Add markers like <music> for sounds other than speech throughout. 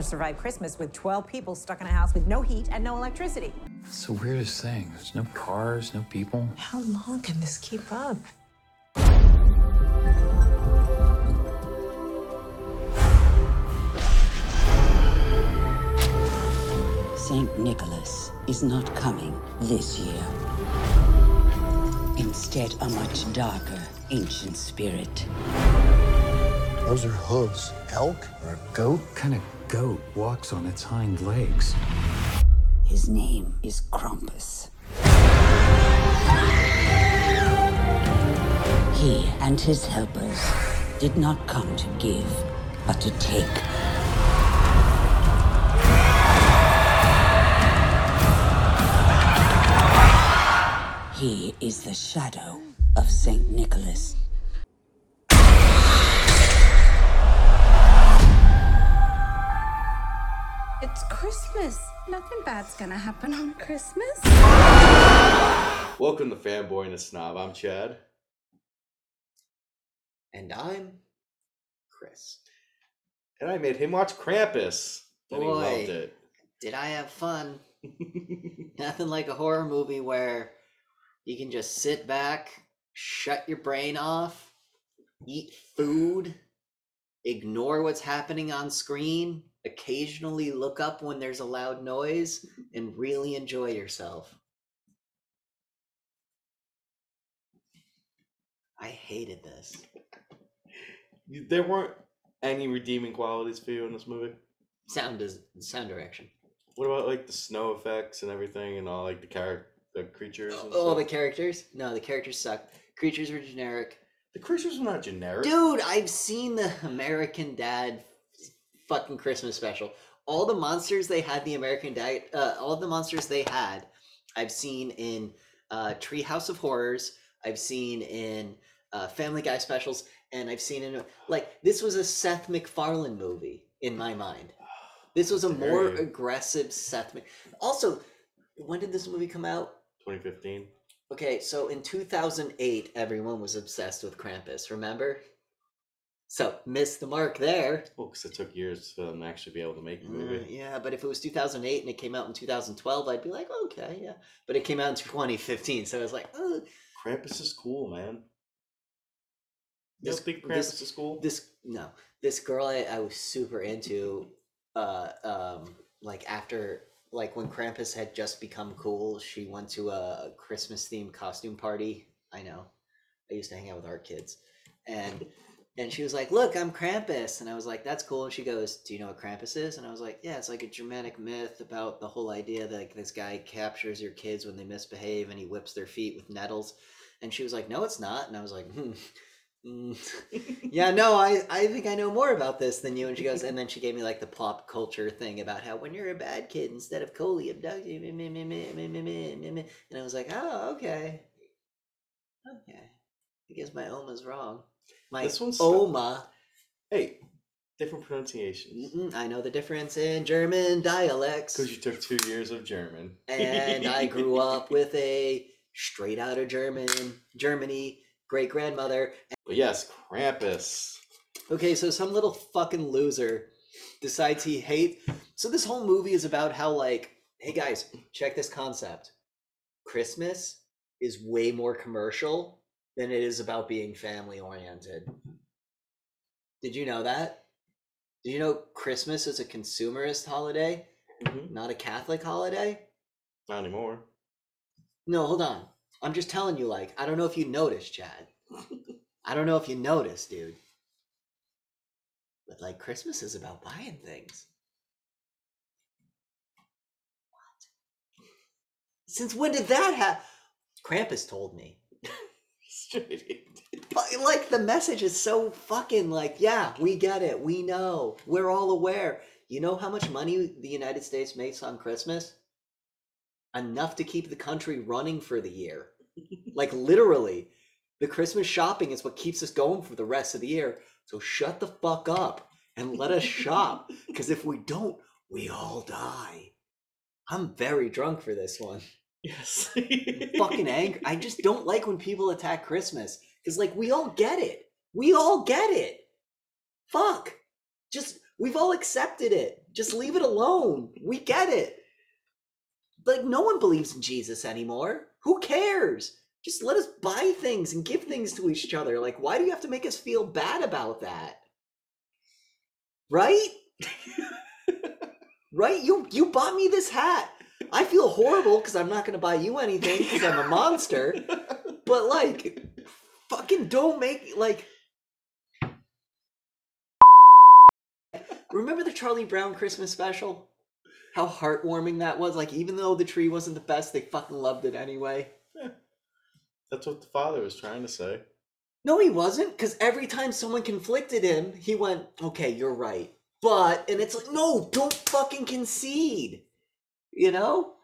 to survive Christmas with 12 people stuck in a house with no heat and no electricity. It's the weirdest thing. There's no cars, no people. How long can this keep up? St. Nicholas is not coming this year. Instead, a much darker ancient spirit. Those are hooves. Elk or a goat? What kind of goat walks on its hind legs? His name is Krampus. He and his helpers did not come to give, but to take. He is the shadow of St. Nicholas. Nothing bad's gonna happen on Christmas. Welcome to Fanboy and a Snob. I'm Chad. And I'm Chris. And I made him watch Krampus. And he Boy. loved it. Did I have fun? <laughs> Nothing like a horror movie where you can just sit back, shut your brain off, eat food, ignore what's happening on screen, occasionally look up when there's a loud noise, mm-hmm. and really enjoy yourself. I hated this. There weren't any redeeming qualities for you in this movie. Sound is sound direction. What about like the snow effects and everything and all like the character the creatures and Oh, the stuff? characters? No, the characters suck. Creatures were generic. the creatures were not generic. Dude, I've seen the American Dad fucking Christmas special. All the monsters they had, the American diet, uh, all the monsters they had, I've seen in uh, Treehouse of Horrors. I've seen in uh, Family Guy specials, and I've seen in like this was a Seth MacFarlane movie in my mind. This was a more aggressive Seth. Mac- also, when did this movie come out? 2015. Okay, so in 2008, everyone was obsessed with Krampus, remember? So, missed the mark there. Well, because it took years for them to actually be able to make Uh, movie. yeah, but if it was 2008 and it came out in 2012, I'd be like, okay, yeah. But it came out in 2015, so I was like, oh, Krampus is cool, man. You This- think Krampus this- is cool? this, no. This girl I, I was super into, uh, um, like after, like when Krampus had just become cool, she went to a Christmas themed costume party. I know. I used to hang out with art kids. And and she was like, "Look, I'm Krampus," and I was like, "That's cool." And she goes, "Do you know what Krampus is?" And I was like, "Yeah, it's like a Germanic myth about the whole idea that like, this guy captures your kids when they misbehave and he whips their feet with nettles." And she was like, "No, it's not." And I was like, hmm, "Yeah, no, I I think I know more about this than you." And she goes, and then she gave me like the pop culture thing about how when you're a bad kid, instead of Coley abduct you, and I was like, "Oh, okay, okay." I guess my Oma's wrong. My This one's- Oma. hey, different pronunciations. Mm-mm, I know the difference in German dialects. Because you took two years of German. and I grew up <laughs> with a straight out of German, Germany great grandmother. But yes, Krampus. Okay, so some little fucking loser decides he hates. So this whole movie is about how like, hey guys, check this concept. Christmas is way more commercial than it is about being family oriented. Did you know that? Did you know Christmas is a consumerist holiday, Mhm. not a Catholic holiday? Not anymore. No, hold on. I'm just telling you, like, I don't know if you noticed, Chad. <laughs> I don't know if you noticed, dude. But like Christmas is about buying things. What? Since when did that happen? Krampus told me. <laughs> <laughs> But, like the message is so fucking like, yeah, we get it. We know. We're all aware. You know how much money the United States makes on Christmas? Enough to keep the country running for the year. like literally. The Christmas shopping is what keeps us going for the rest of the year. So shut the fuck up and let us shop. <laughs> Because if we don't, we all die. I'm very drunk for this one. Yes. fucking angry. I just <laughs> don't like when people attack Christmas because, like, we all get it. We all get it. Fuck. Just we've all accepted it. Just leave it alone. We get it. Like no one believes in Jesus anymore. Who cares? Just let us buy things and give things to each other. Like why do you have to make us feel bad about that? Right? <laughs> right? You you bought me this hat. I feel horrible because I'm not going to buy you anything because I'm a monster. <laughs> But like, fucking don't make like. Remember the Charlie Brown Christmas special? How heartwarming that was. Like, even though the tree wasn't the best, they fucking loved it anyway. <laughs> That's what the father was trying to say. No, he wasn't, because every time someone conflicted him, he went, okay, you're right. But, and it's like, no, don't fucking concede. You know?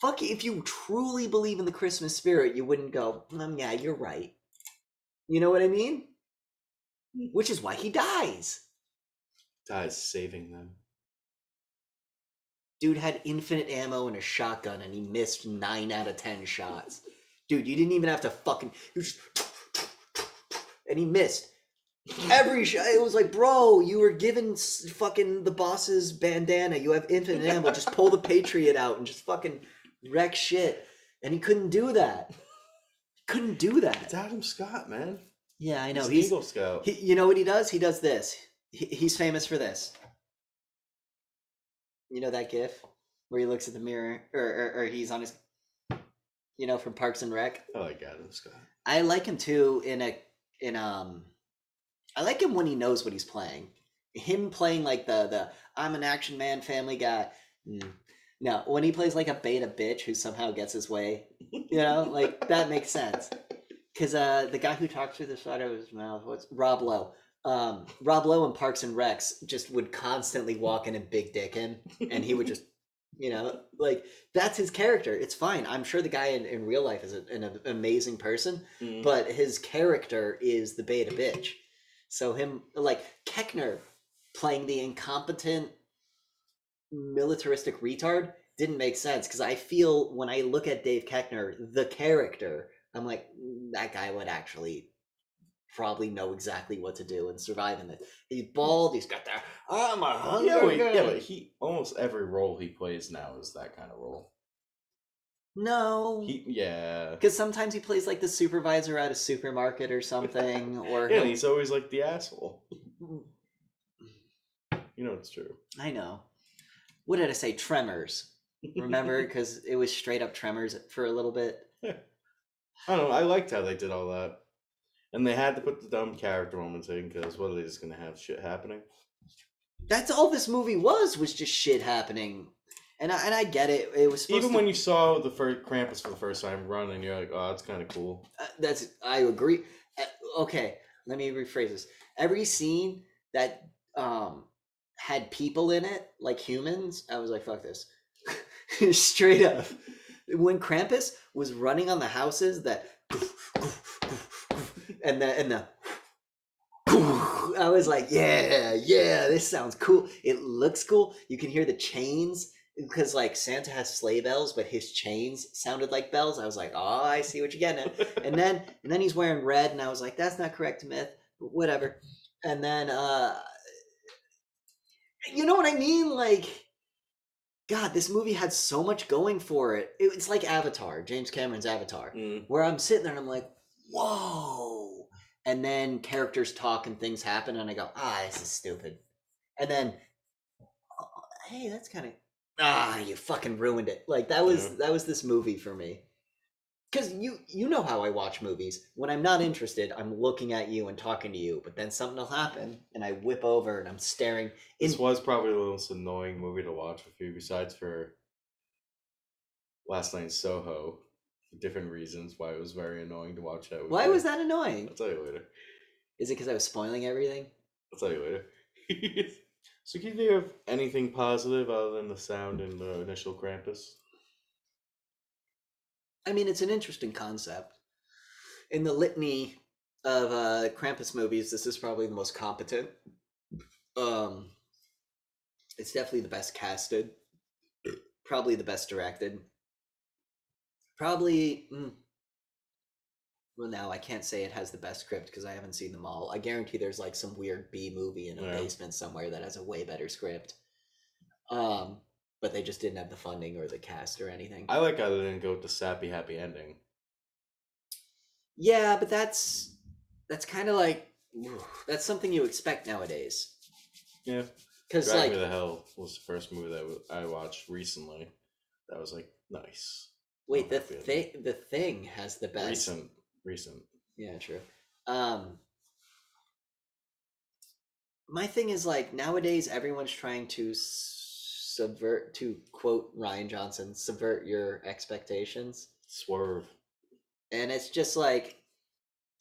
Fuck it. If you truly believe in the Christmas spirit, you wouldn't go, mm, yeah, you're right. You know what I mean? Which is why he dies. Dies saving them. Dude had infinite ammo and a shotgun, and he missed nine out of ten shots. Dude, you didn't even have to fucking. You just. And he missed. Every shot. It was like, bro, you were given s- fucking the boss's bandana. You have infinite ammo. Just pull the Patriot out and just fucking wreck shit. And he couldn't do that. Couldn't do that. It's Adam Scott, man. Yeah, I know. He's He's, Eagle Scout. he, you know what he does? He does this. He, he's famous for this. You know that gif where he looks at the mirror, or, or, or he's on his, you know, from Parks and Rec. Oh, I like Adam Scott. I like him too in a in um, I like him when he knows what he's playing. Him playing like the the I'm an action man, Family Guy. Mm. No, when he plays like a beta bitch who somehow gets his way, you know, like that makes sense. Because uh, the guy who talks through the side of his mouth, what's Rob Lowe? Um, Rob Lowe in Parks and Recs just would constantly walk in and big dick him, and he would just, you know, like that's his character. It's fine. I'm sure the guy in, in real life is a, an amazing person, Mm. but his character is the beta bitch. So him like Koechner playing the incompetent militaristic retard didn't make sense because I feel when I look at Dave Koechner, the character, I'm like "Mm, that guy would actually probably know exactly what to do and survive in it. He's bald. He's got that. I'm a hungry yeah, but he almost every role he plays now is that kind of role. No. He yeah. because sometimes he plays like the supervisor at a supermarket or something, <laughs> or Yeah, he's always like the asshole. Mm. You know it's true. I know. What did I say? Tremors. Remember? <laughs> Because it was straight up Tremors for a little bit. <laughs> I don't know. I liked how they did all that, and they had to put the dumb character moments in because what are they just gonna have shit happening? That's all this movie was was just shit happening, and I and I get it. It was supposed Even to, when you saw the first Krampus for the first time running, you're like, oh, that's kind of cool. uh, that's I agree. Uh, okay, let me rephrase this. Every scene that um had people in it, like humans, I was like, fuck this. <laughs> Straight up. When Krampus was running on the houses that <laughs> and the and the <laughs> I was like, yeah, yeah, this sounds cool. It looks cool. You can hear the chains because like Santa has sleigh bells, but his chains sounded like bells. I was like, oh, I see what you're getting at. <laughs> And then and then he's wearing red, and I was like, that's not correct myth, but whatever. And then uh you know what I mean? Like God, this movie had so much going for it. It- It's like Avatar, James Cameron's Avatar Mm. where I'm sitting there and I'm like, whoa. And then characters talk and things happen, and I go, ah, this is stupid. And then, "Oh, hey, that's kind of ah, you fucking ruined it. Like that was Yeah. that was this movie for me. Cause you you know how I watch movies. When I'm not interested, I'm looking at you and talking to you, but then something will happen, and I whip over and I'm staring. In This was probably the most annoying movie to watch for you, besides for last night's Soho. For different reasons why it was very annoying to watch that. why was that annoying? I'll tell you later. Is it because I was spoiling everything? I'll tell you later. <laughs> so, can you think of anything positive other than the sound and the initial Krampus? I mean, it's an interesting concept. In the litany of uh, Krampus movies, this is probably the most competent. Um, it's definitely the best casted, probably the best directed. Probably, mm, well, no, I can't say it has the best script because I haven't seen them all. I guarantee there's like some weird B movie in a Yeah. basement somewhere that has a way better script. Um, but they just didn't have the funding or the cast or anything. I like how they didn't go with the sappy happy ending. Yeah, but that's that's kind of like that's something you expect nowadays. Yeah. Because like, Me to Hell was the first movie that I watched recently. That was like nice. wait, the thing the thing has the best. Recent, recent. Yeah, true. Um, my thing is like nowadays everyone's trying to subvert to quote Rian Johnson, subvert your expectations. Swerve. And it's just like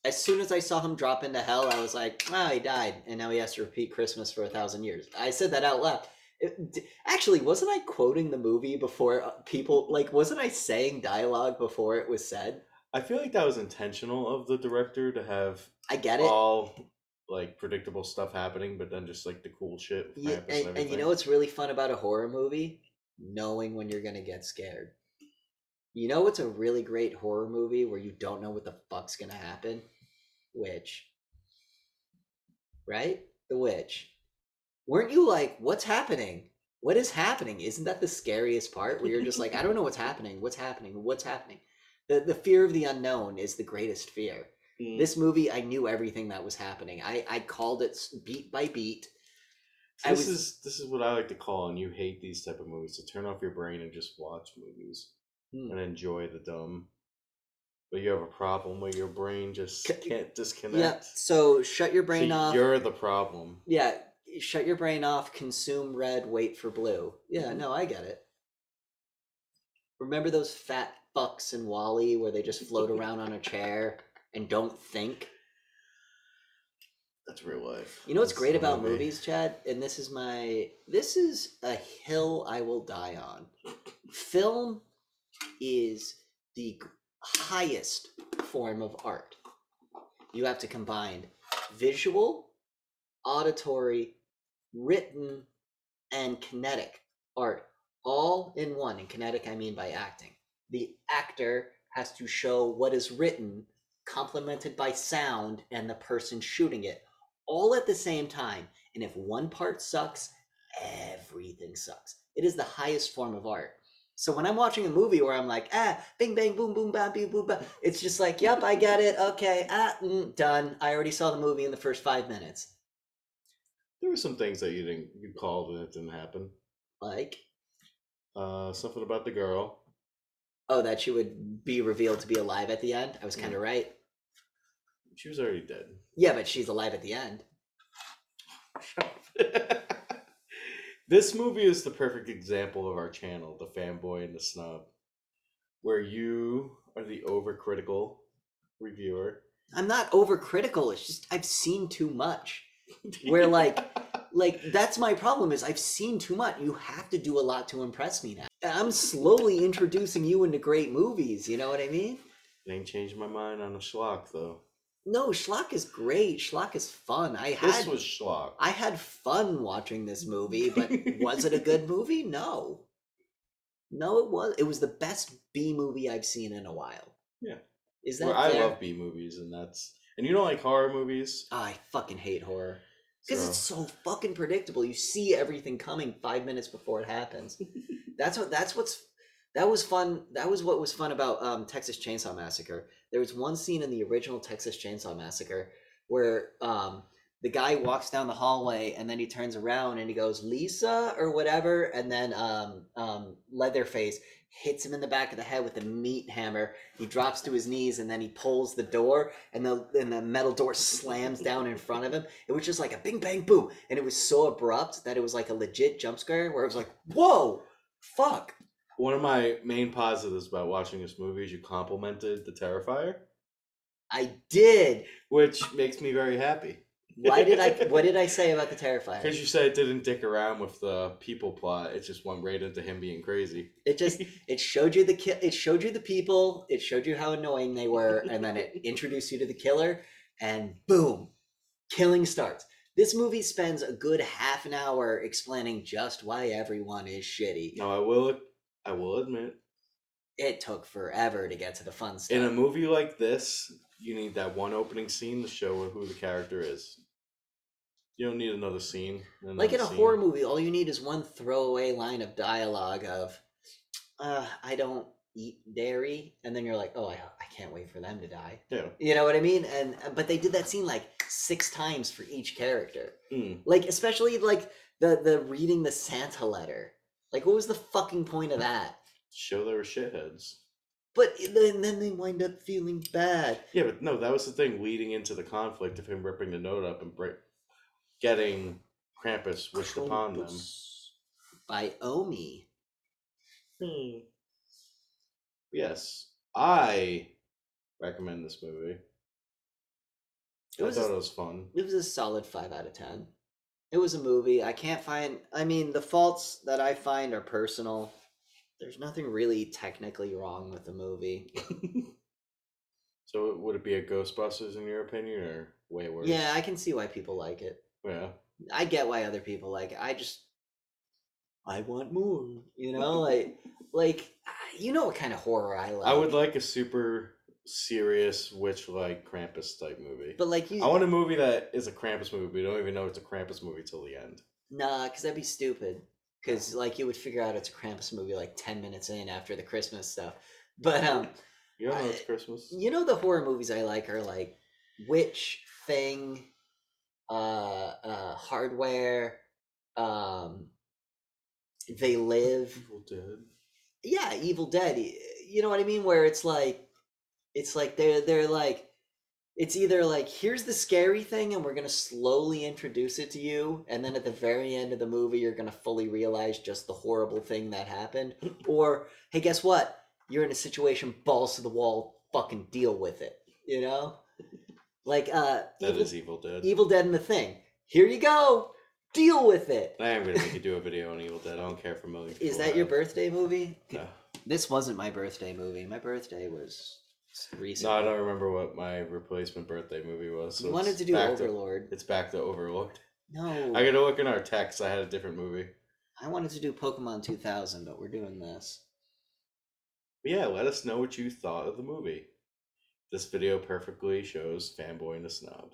as soon as I saw him drop into hell, I was like, "Oh, he died, and now he has to repeat Christmas for a thousand years." I said that out loud. It, d- actually, wasn't I quoting the movie before uh, people like? Wasn't I saying dialogue before it was said? I feel like that was intentional of the director to have I get it. all like predictable stuff happening, but then just like the cool shit. Yeah, Krampus and, and you know what's really fun about a horror movie? Knowing when you're gonna get scared. You know what's a really great horror movie where you don't know what the fuck's gonna happen? Witch. Right? The witch. Weren't you like, what's happening? What is happening? Isn't that the scariest part where you're just like, I don't know what's happening. What's happening? What's happening? The the fear of the unknown is the greatest fear. Mm. This movie, I knew everything that was happening. I, I called it beat by beat. I this was- is this is what I like to call, and you hate these type of movies. So turn off your brain and just watch movies Hmm. and enjoy the dumb. But you have a problem where your brain just can't disconnect. Yeah. So shut your So brain off. You're the problem. Yeah. Shut your brain off. Consume red. Wait for blue. Yeah. Mm-hmm. No, I get it. Remember those fat fucks in WALL-E where they just float <laughs> around on a chair and don't think? That's real life. You know what's That's great about movie. movies, Chad? And this is my this is a hill I will die on. Film is the highest form of art. You have to combine visual, auditory, written, and kinetic art all in one. And kinetic I mean by acting. The actor has to show what is written complemented by sound and the person shooting it all at the same time. And if one part sucks, everything sucks. It is the highest form of art. So when I'm watching a movie where I'm like, ah, bing, bang, boom, boom, bam, boom, boom, bam, it's just like, yep, I get it. Okay, ah, mm, done. I already saw the movie in the first five minutes. There were some things that you didn't you called and it didn't happen. Like, Uh, something about the girl. Oh, that she would be revealed to be alive at the end. I was kind of mm. right. She was already dead. Yeah, but she's alive at the end. <laughs> this movie is the perfect example of our channel, the fanboy and the snob, where you are the overcritical reviewer. I'm not overcritical. It's just I've seen too much. <laughs> Where like like that's my problem is I've seen too much. You have to do a lot to impress me now. I'm slowly introducing you into great movies, you know what I mean? It ain't changed my mind on a schlock though. No, Schlock is great. Schlock is fun. I This had was schlock. I had fun watching this movie, but was it a good <laughs> movie? No. No, it was. It was the best B movie I've seen in a while. Yeah. Is that Well, I fair? love B movies, and that's and you don't like horror movies. I fucking hate horror. Because it's so fucking predictable. You see everything coming five minutes before it happens. <laughs> that's what that's what's that was fun. That was what was fun about um, Texas Chainsaw Massacre. There was one scene in the original Texas Chainsaw Massacre where um, the guy walks down the hallway and then he turns around and he goes Lisa or whatever, and then um, um, Leatherface hits him in the back of the head with a meat hammer. He drops to his knees and then he pulls the door and the and the metal door slams down in front of him. It was just like a bing bang boom, and it was so abrupt that it was like a legit jump scare where it was like, whoa, fuck. One of my main positives about watching this movie is you complimented the Terrifier, I did. which makes me very happy. Why did I? What did I say about the Terrifier? Because you said it didn't dick around with the people plot; it just went right into him being crazy. It just <laughs> it showed you the ki- it showed you the people, it showed you how annoying they were, and then it introduced you to the killer, and boom, killing starts. This movie spends a good half an hour explaining just why everyone is shitty. No, I will, I will admit, It took forever to get to the fun stuff. in a movie like this, you need that one opening scene to show who the character is. You don't need another scene. like in a another horror movie, all you need is one throwaway line of dialogue of, uh, "I don't eat dairy," and then you're like, "Oh, I, I can't wait for them to die." Yeah. You know what I mean? And but they did that scene like six times for each character. Mm. Like especially like the the reading the Santa letter. Like what was the fucking point of <laughs> that? Show they were shitheads. But then then they wind up feeling bad. Yeah, but no, that was the thing leading into the conflict of him ripping the note up and break, getting Krampus wished upon them. Krampus By Omi. Hmm. Yes, I recommend this movie. It I was thought a- it was fun. It was a solid five out of ten. It was a movie. I can't find. I mean, the faults that I find are personal. There's nothing really technically wrong with the movie. <laughs> So would it be a Ghostbusters in your opinion, or way worse? Yeah, I can see why people like it. Yeah. I get why other people like it. I just, I want more. You know, like, <laughs> like you know what kind of horror I like. I would like a super serious witch like Krampus type movie. but like you, I want a movie that is a Krampus movie, but you don't even know it's a Krampus movie till the end. Nah, because that'd be stupid. Because like you would figure out it's a Krampus movie like ten minutes in after the Christmas stuff. But um, You don't know it's Christmas. you know the horror movies I like are like Witch, Thing, uh, uh, Hardware, um, They Live. Evil Dead. Yeah, Evil Dead. You know what I mean? Where it's like, it's like they're they're like, it's either like here's the scary thing and we're gonna slowly introduce it to you, and then at the very end of the movie you're gonna fully realize just the horrible thing that happened, <laughs> or hey, guess what? You're in a situation, balls to the wall, fucking deal with it. You know, like uh, That Evil, is Evil Dead. Evil Dead and the Thing. Here you go, deal with it. I am gonna make you do a video on Evil Dead. I don't care for a million. Is people that your have. birthday movie? No. This wasn't my birthday movie. My birthday was recent. No, I don't remember what my replacement birthday movie was. So you wanted it's to do back Overlord. it's back to Overlord. no, I gotta look in our text. I had a different movie. I wanted to do Pokemon 2000, but we're doing this. But yeah, let us know what you thought of the movie. This video perfectly shows fanboy and a snob.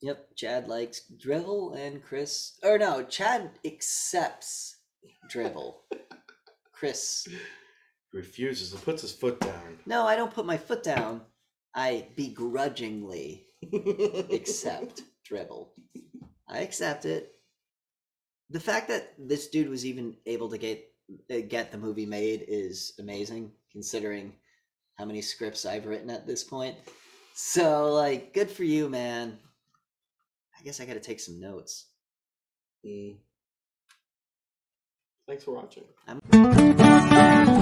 Yep, Chad likes Drivel and Chris. Or no, Chad accepts Drivel. <laughs> Chris. Refuses and puts his foot down. No, I don't put my foot down. I begrudgingly <laughs> accept Dribble. I accept it. The fact that this dude was even able to get uh, get the movie made is amazing, considering how many scripts I've written at this point. So, like, good for you, man. I guess I got to take some notes. Mm. Thanks for watching. I'm.